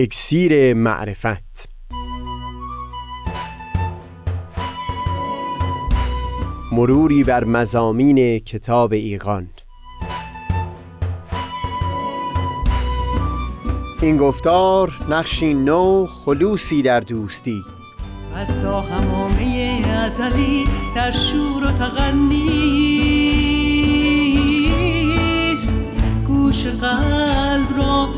اکسیر معرفت. مروری بر مزامین کتاب ایقان این گفتار نقشی نو خلوصی در دوستی. از تا همامه ازلی در شور و تغنیست گوش قلب را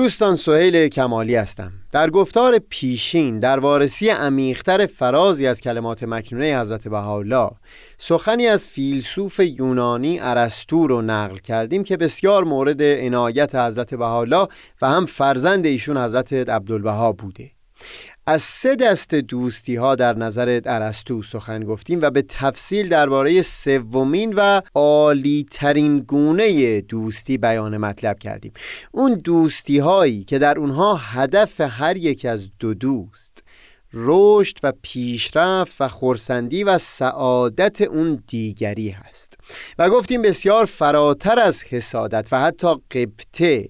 دوستان سهیل کمالی هستم. در گفتار پیشین در وارسی عمیقتر فرازی از کلمات مکنونه حضرت بهاءالله سخنی از فیلسوف یونانی ارسطو رو نقل کردیم که بسیار مورد عنایت حضرت بهاءالله و هم فرزند ایشون حضرت عبدالبها بوده. از سه دست دوستی ها در نظر ارسطو سخن گفتیم و به تفصیل درباره سومین و عالی ترین گونه دوستی بیان مطلب کردیم. اون دوستی هایی که در اونها هدف هر یک از دو دوست رشد و پیشرفت و خورسندی و سعادت اون دیگری هست. و گفتیم بسیار فراتر از حسادت و حتی قبطه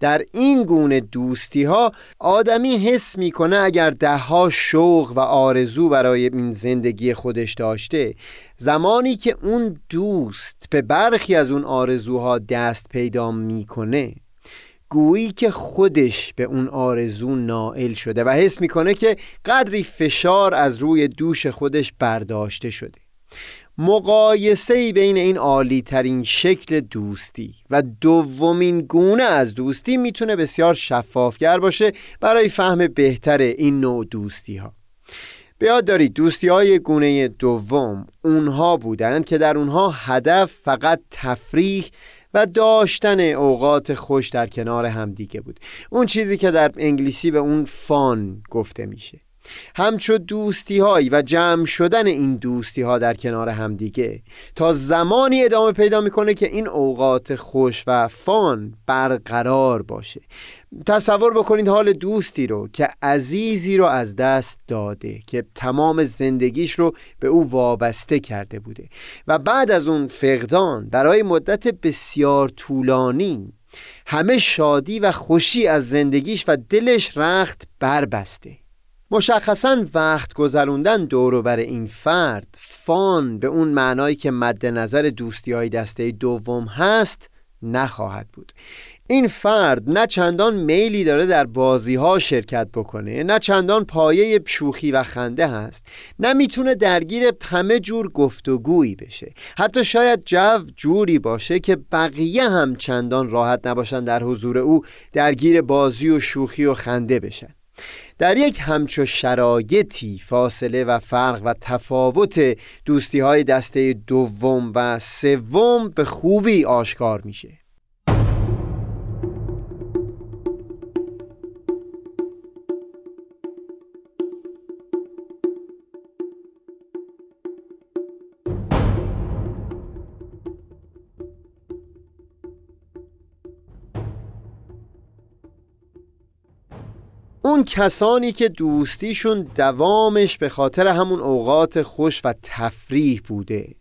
در این گونه دوستی ها آدمی حس می‌کنه اگر دهها شوق و آرزو برای این زندگی خودش داشته زمانی که اون دوست به برخی از اون آرزوها دست پیدا می‌کنه گویی که خودش به اون آرزو نائل شده و حس می‌کنه که قدری فشار از روی دوش خودش برداشته شده. مقایسه بین این عالی ترین شکل دوستی و دومین گونه از دوستی می‌تونه بسیار شفافگر باشه برای فهم بهتر این نوع دوستی ها به یاد دارید دوستی های گونه دوم اونها بودند که در اونها هدف فقط تفریح و داشتن اوقات خوش در کنار همدیگه بود. اون چیزی که در انگلیسی به اون فان گفته میشه. همچو دوستی هایی و جمع شدن این دوستی ها در کنار همدیگه تا زمانی ادامه پیدا می‌کنه که این اوقات خوش و فان برقرار باشه. تصور بکنید حال دوستی رو که عزیزی رو از دست داده که تمام زندگیش رو به او وابسته کرده بوده و بعد از اون فقدان برای مدت بسیار طولانی همه شادی و خوشی از زندگیش و دلش رخت بربسته. مشخصا وقت گذروندن دور بر این فرد فان به اون معنایی که مد نظر دوستی های دسته دوم هست نخواهد بود. این فرد نه چندان میلی داره در بازی ها شرکت بکنه نه چندان پایه شوخی و خنده هست نه می‌تونه درگیر همه جور گفتگویی بشه. حتی شاید جو جوری باشه که بقیه هم چندان راحت نباشن در حضور او درگیر بازی و شوخی و خنده بشن. در یک همچو شرایطی فاصله و فرق و تفاوت دوستی های دسته دوم و سوم به خوبی آشکار میشه. کسانی که دوستیشون دوامش به خاطر همون اوقات خوش و تفریح بوده.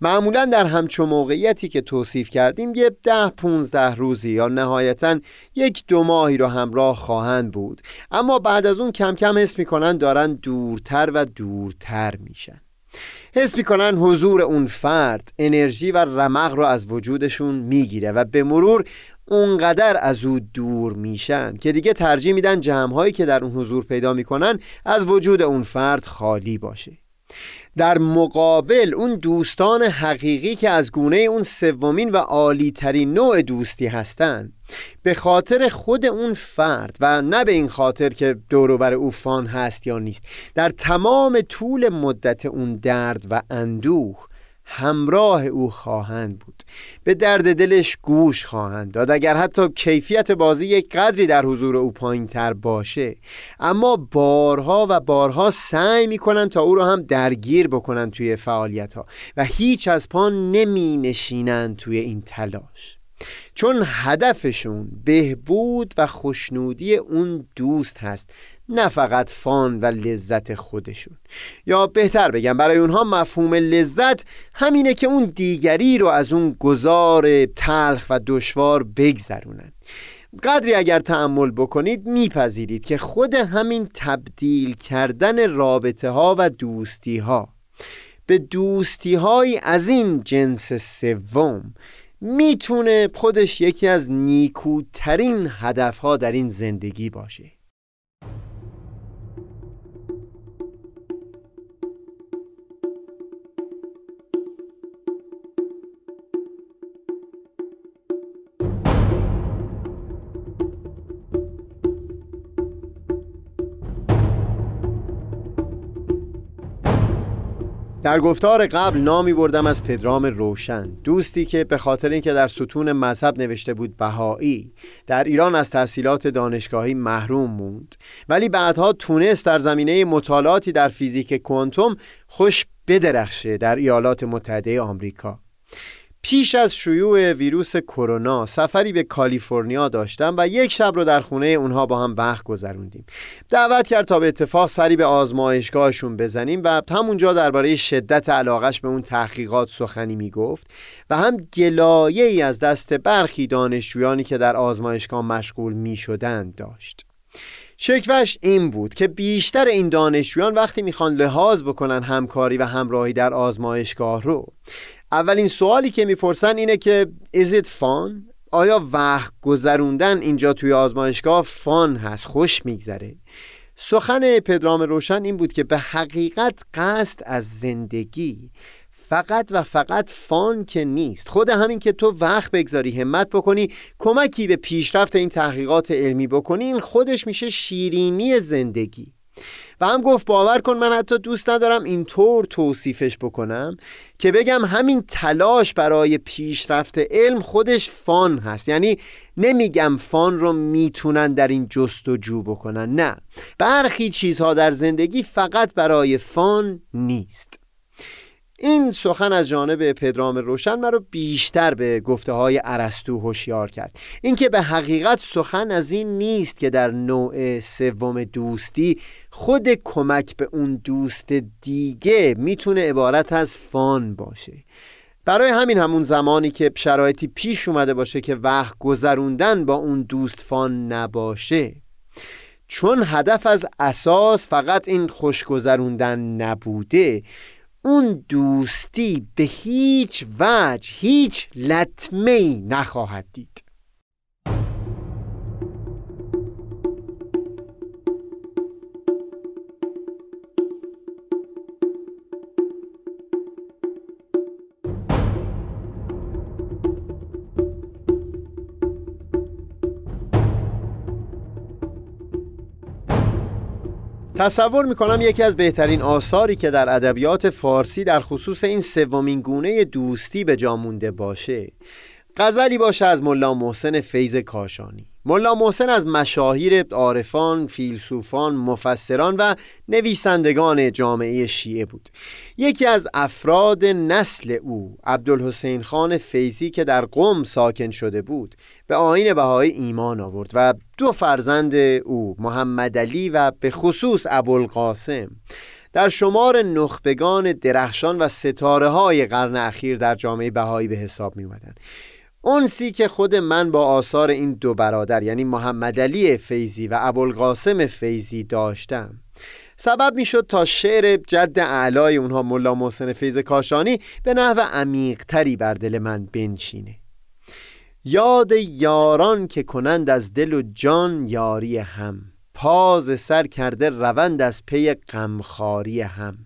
معمولا در همچو موقعیتی که توصیف کردیم یه ده پونزده روزی یا نهایتا یک دو ماهی رو همراه خواهند بود. اما بعد از اون کم کم حس می‌کنن دارن دورتر و دورتر میشن. حس می‌کنن حضور اون فرد انرژی و رمق رو از وجودشون می‌گیره و به مرور اونقدر از او دور میشن که دیگه ترجیح میدن جمعهایی که در اون حضور پیدا می‌کنن از وجود اون فرد خالی باشه. در مقابل اون دوستان حقیقی که از گونه اون سومین و عالی ترین نوع دوستی هستند به خاطر خود اون فرد و نه به این خاطر که دوروبر او فان هست یا نیست در تمام طول مدت اون درد و اندوه همراه او خواهند بود. به درد دلش گوش خواهند داد. اگر حتی کیفیت بازی یک قدری در حضور او پایین تر باشه اما بارها و بارها سعی می‌کنن تا او رو هم درگیر بکنن توی فعالیت ها و هیچ از پا نمی نشینن توی این تلاش. چون هدفشون بهبود و خوشنودی اون دوست هست نه فقط فان و لذت خودشون. یا بهتر بگم برای اونها مفهوم لذت همینه که اون دیگری رو از اون گذار تلخ و دشوار بگذرونن. قدری اگر تعمل بکنید میپذیرید که خود همین تبدیل کردن رابطه ها و دوستی ها به دوستی های از این جنس سوم می‌تونه خودش یکی از نیکوترین هدفها در این زندگی باشه. در گفتار قبل نامی بردم از پدرام روشن دوستی که به خاطر اینکه در ستون مذهب نوشته بود بهایی در ایران از تحصیلات دانشگاهی محروم موند. ولی بعدها تونست در زمینه مطالعاتی در فیزیک کوانتوم خوش بدرخشه در ایالات متحده آمریکا. پیش از شیوع ویروس کرونا سفری به کالیفرنیا داشتم و یک شب رو در خونه اونها با هم وقت گذروندیم. دعوت کرد تا به اتفاق سری به آزمایشگاهشون بزنیم و همونجا درباره شدت علاقش به اون تحقیقات سخنی می‌گفت و هم گلایه ای از دست برخی دانشجویانی که در آزمایشگاه مشغول می شدند داشت. شکوش این بود که بیشتر این دانشجویان وقتی می‌خوان لحاظ بکنن همکاری و همراهی در آزمایشگاه رو اولین سوالی که می‌پرسن اینه که is it fun؟ آیا وقت گذروندن اینجا توی آزمایشگاه فان هست خوش میگذره؟ سخن پدرام روشن این بود که به حقیقت قصد از زندگی فقط و فقط فان که نیست. خود همین که تو وقت بگذاری همت بکنی کمکی به پیشرفت این تحقیقات علمی بکنی خودش میشه شیرینی زندگی. و هم گفت باور کن من حتی دوست ندارم اینطور توصیفش بکنم که بگم همین تلاش برای پیشرفت علم خودش فان هست. یعنی نمیگم فان رو می‌تونن در این جستجو بکنن نه. برخی چیزها در زندگی فقط برای فان نیست. این سخن از جانب پدرام روشن مرا بیشتر به گفته های عرستو هوشیار کرد. اینکه به حقیقت سخن از این نیست که در نوع سوم دوستی خود کمک به اون دوست دیگه می‌تونه عبارت از فان باشه. برای همین همون زمانی که شرایطی پیش اومده باشه که وقت گذروندن با اون دوست فان نباشه. چون هدف از اساس فقط این خوشگذروندن نبوده اون دوستی به هیچ وجه هیچ لطمه نخواهد دید. تصور می‌کنم یکی از بهترین آثاری که در ادبیات فارسی در خصوص این سومین گونه دوستی به جا مونده باشه. غزلی باشه از ملا محسن فیض کاشانی. ملا محسن از مشاهیر عارفان، فیلسوفان، مفسران و نویسندگان جامعه شیعه بود یکی از افراد نسل او عبدالحسین خان فیزی که در قم ساکن شده بود به آین بهای ایمان آورد و دو فرزند او محمد علی و به خصوص ابوالقاسم در شمار نخبگان درخشان و ستاره های قرن اخیر در جامعه بهایی به حساب می. اونسی که خود من با آثار این دو برادر یعنی محمد علی فیزی و ابوالقاسم فیزی داشتم. سبب می‌شد تا شعر جد اعلای اونها ملا محسن فیض کاشانی به نحو عمیقتری بر دل من بنشینه. یاد یاران که کنند از دل و جان یاری هم. پاز سر کرده روند از پی غمخواری هم.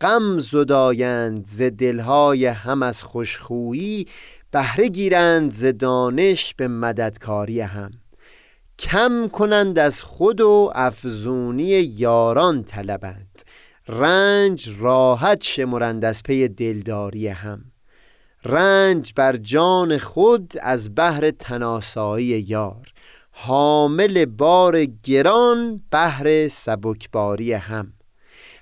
غم زدایند ز دلهای هم از خوشخویی بهره گیرند ز دانش به مددکاری هم کم کنند از خود و افزونی یاران طلبند. رنج راحت شمرند از پی دلداری هم رنج بر جان خود از بهر تناسایی یار. حامل بار گران بهر سبکباری هم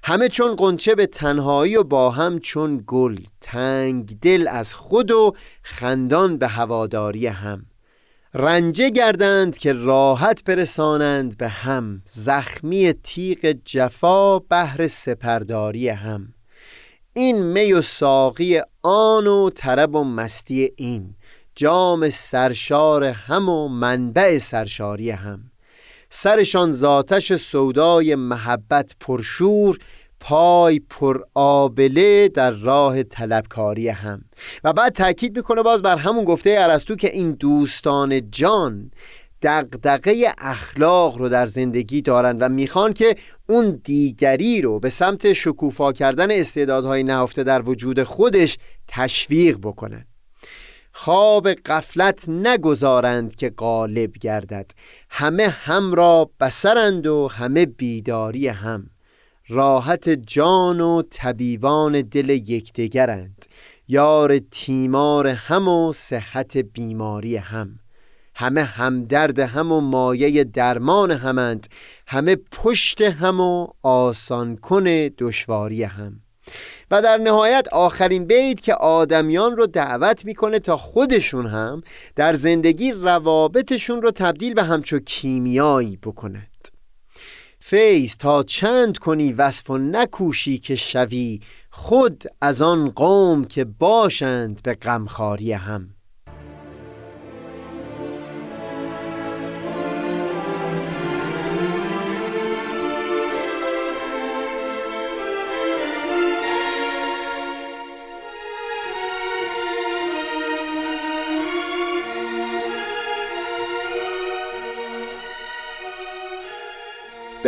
همه چون قنچه به تنهایی و با هم چون گل تنگ دل از خود و خندان به هواداری هم. رنجه گردند که راحت برسانند به هم زخمی تیغ جفا بهر سپرداری هم. این می و ساقی آن و طرب و مستی این جام سرشار هم و منبع سرشاری هم. سرشان زاتش سودای محبت پرشور پای پر آبله در راه طلبکاری هم. و بعد تاکید می‌کنه باز بر همون گفته ارسطو که این دوستان جان دقدقه اخلاق رو در زندگی دارند و می‌خوان که اون دیگری رو به سمت شکوفا کردن استعدادهای نهفته در وجود خودش تشویق بکنن. خواب قفلت نگذارند که غالب گردد. همه هم را بسرند و همه بیداری هم. راحت جان و طبیبان دل یکدیگرند یار تیمار هم و صحت بیماری هم. همه همدرد هم و مایه درمان همند. همه پشت هم و آسان کن دشواری هم. و در نهایت آخرین بیت که آدمیان رو دعوت می‌کنه تا خودشون هم در زندگی روابطشون رو تبدیل به همچو کیمیایی بکنند. فیض تا چند کنی وصف و نکوشی که شوی خود از آن قوم که باشند به غمخواری هم.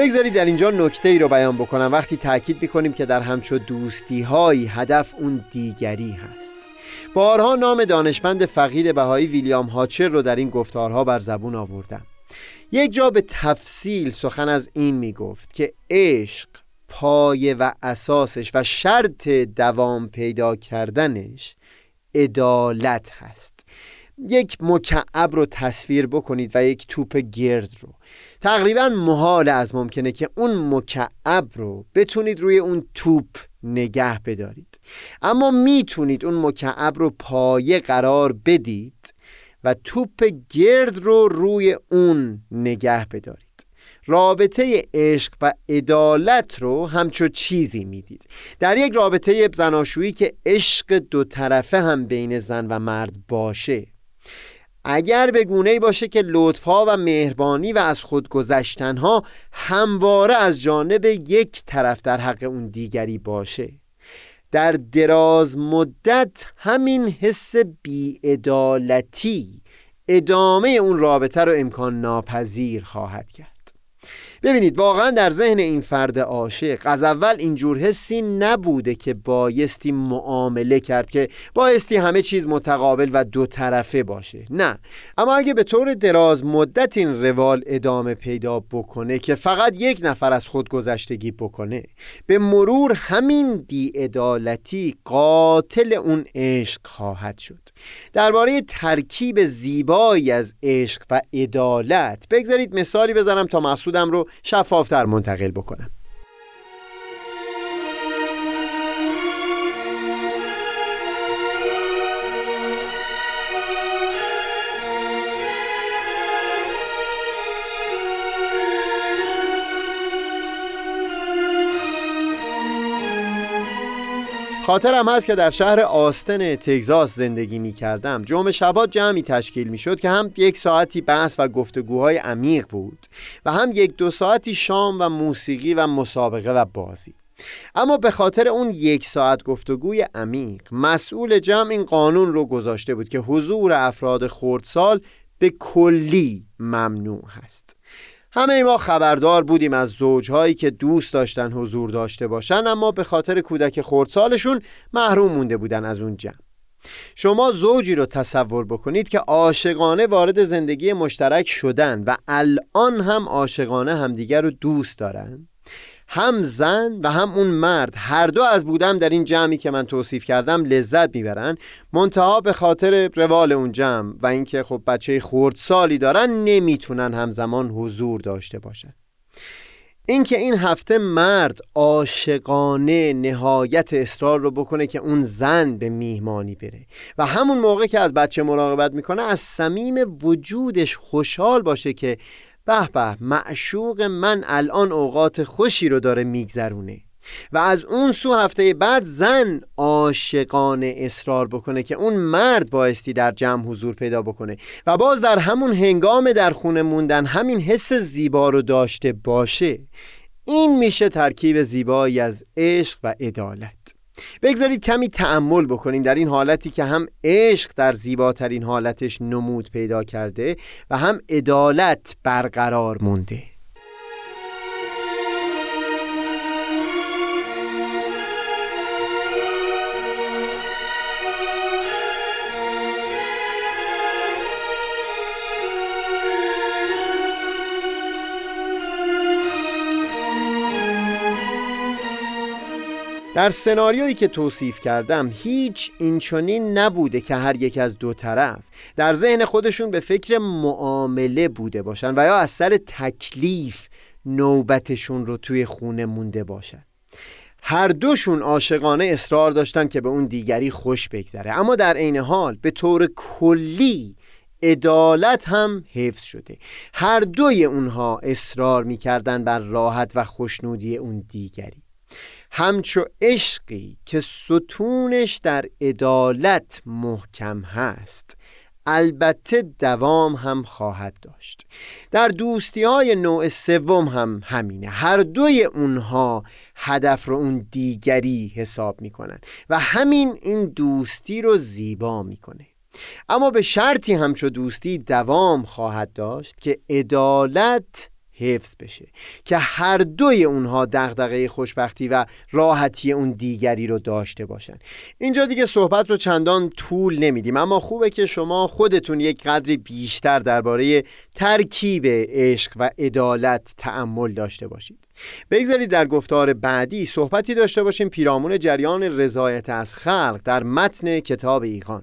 بگذارید در اینجا نکته ای رو بیان بکنم. وقتی تاکید می‌کنیم که در همچو دوستی هایی هدف اون دیگری هست. بارها نام دانشمند فقید بهایی ویلیام هاچر رو در این گفتارها بر زبون آوردم. یک جا به تفصیل سخن از این می‌گفت که عشق پایه و اساسش و شرط دوام پیدا کردنش عدالت هست. یک مکعب رو تصویر بکنید و یک توپ گرد رو. تقریبا محال از ممکنه که اون مکعب رو بتونید روی اون توپ نگه بدارید. اما می‌تونید اون مکعب رو پایه قرار بدید و توپ گرد رو روی اون نگه بدارید. رابطه عشق و عدالت رو همچو چیزی می‌دید. در یک رابطه زناشویی که عشق دو طرفه هم بین زن و مرد باشه اگر به گونه باشه که لطفها و مهربانی و از خود ها همواره از جانب یک طرف در حق اون دیگری باشه. در دراز مدت همین حس بیعدالتی ادامه اون رابطه رو امکان ناپذیر خواهد کرد. ببینید واقعا در ذهن این فرد عاشق از اول اینجور حسی نبوده که بایستی معامله کرد که بایستی همه چیز متقابل و دو طرفه باشه. نه. اما اگه به طور دراز مدت این روال ادامه پیدا بکنه که فقط یک نفر از خود گذشتگی بکنه به مرور همین دیعدالتی قاتل اون عشق خواهد شد. درباره ترکیب زیبایی از عشق و عدالت بگذارید مثالی بزنم تا مقصودم رو شفافتر منتقل بکنم. خاطرم هست که در شهر آستن تگزاس زندگی می کردم. جمعه شبات جمعی تشکیل می شد که هم یک ساعتی بحث و گفتگوهای عمیق بود و هم یک دو ساعتی شام و موسیقی و مسابقه و بازی. اما به خاطر اون یک ساعت گفتگوی عمیق مسئول جمع این قانون رو گذاشته بود که حضور افراد خردسال به کلی ممنوع هست. همه ما خبردار بودیم از زوجهایی که دوست داشتن حضور داشته باشن اما به خاطر کودک خردسالشون محروم مونده بودن از اون جمع. شما زوجی رو تصور بکنید که عاشقانه وارد زندگی مشترک شدن و الان هم عاشقانه همدیگر رو دوست دارن؟ هم زن و هم اون مرد هر دو از بودم در این جمعی که من توصیف کردم لذت می‌برن. منتها به خاطر روال اون جمع و اینکه خب بچه سالی دارن نمی‌تونن همزمان حضور داشته باشن. اینکه این هفته مرد عاشقانه نهایت اصرار رو بکنه که اون زن به میهمانی بره و همون موقع که از بچه مراقبت می‌کنه از صمیم وجودش خوشحال باشه که به به معشوق من الان اوقات خوشی رو داره میگذرونه. و از اون سو هفته بعد زن عاشقانه اصرار بکنه که اون مرد بایستی در جمع حضور پیدا بکنه. و باز در همون هنگام در خونه موندن همین حس زیبا رو داشته باشه. این میشه ترکیب زیبایی از عشق و عدالت. بگذارید کمی تعمل بکنیم در این حالتی که هم عشق در زیباترین حالتش نمود پیدا کرده و هم عدالت برقرار مونده. در سناریویی که توصیف کردم هیچ اینچنین نبوده که هر یک از دو طرف در ذهن خودشون به فکر معامله بوده باشن و یا از سر تکلیف نوبتشون رو توی خونه مونده باشن. هر دوشون عاشقانه اصرار داشتن که به اون دیگری خوش بگذره. اما در عین حال به طور کلی عدالت هم حفظ شده. هر دوی اونها اصرار می‌کردن بر راحت و خوشنودی اون دیگری. همچو عشقی که ستونش در عدالت محکم هست. البته دوام هم خواهد داشت. در دوستی های نوع سوم هم همینه. هر دوی اونها هدف رو اون دیگری حساب می‌کنن و همین این دوستی رو زیبا می‌کنه. اما به شرطی همچو دوستی دوام خواهد داشت که عدالت حفظ بشه که هر دوی اونها دغدغه خوشبختی و راحتی اون دیگری رو داشته باشن. اینجا دیگه صحبت رو چندان طول نمیدیم اما خوبه که شما خودتون یک قدری بیشتر درباره ترکیب عشق و عدالت تأمل داشته باشید. بگذارید در گفتار بعدی صحبتی داشته باشیم پیرامون جریان رضایت از خلق در متن کتاب ایقان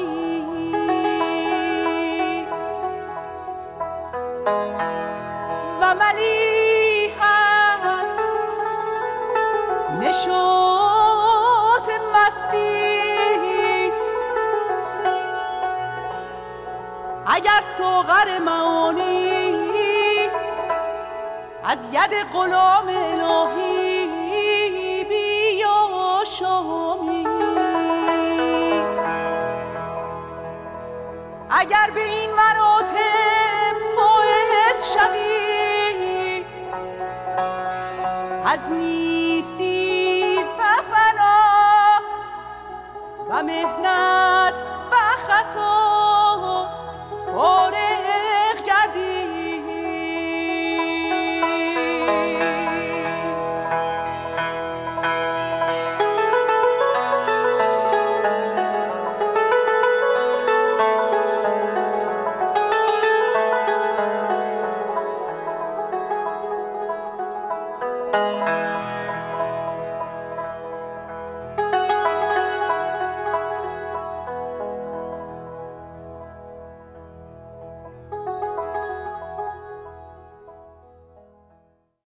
سوغر معانی از ید غلام الهی اگر به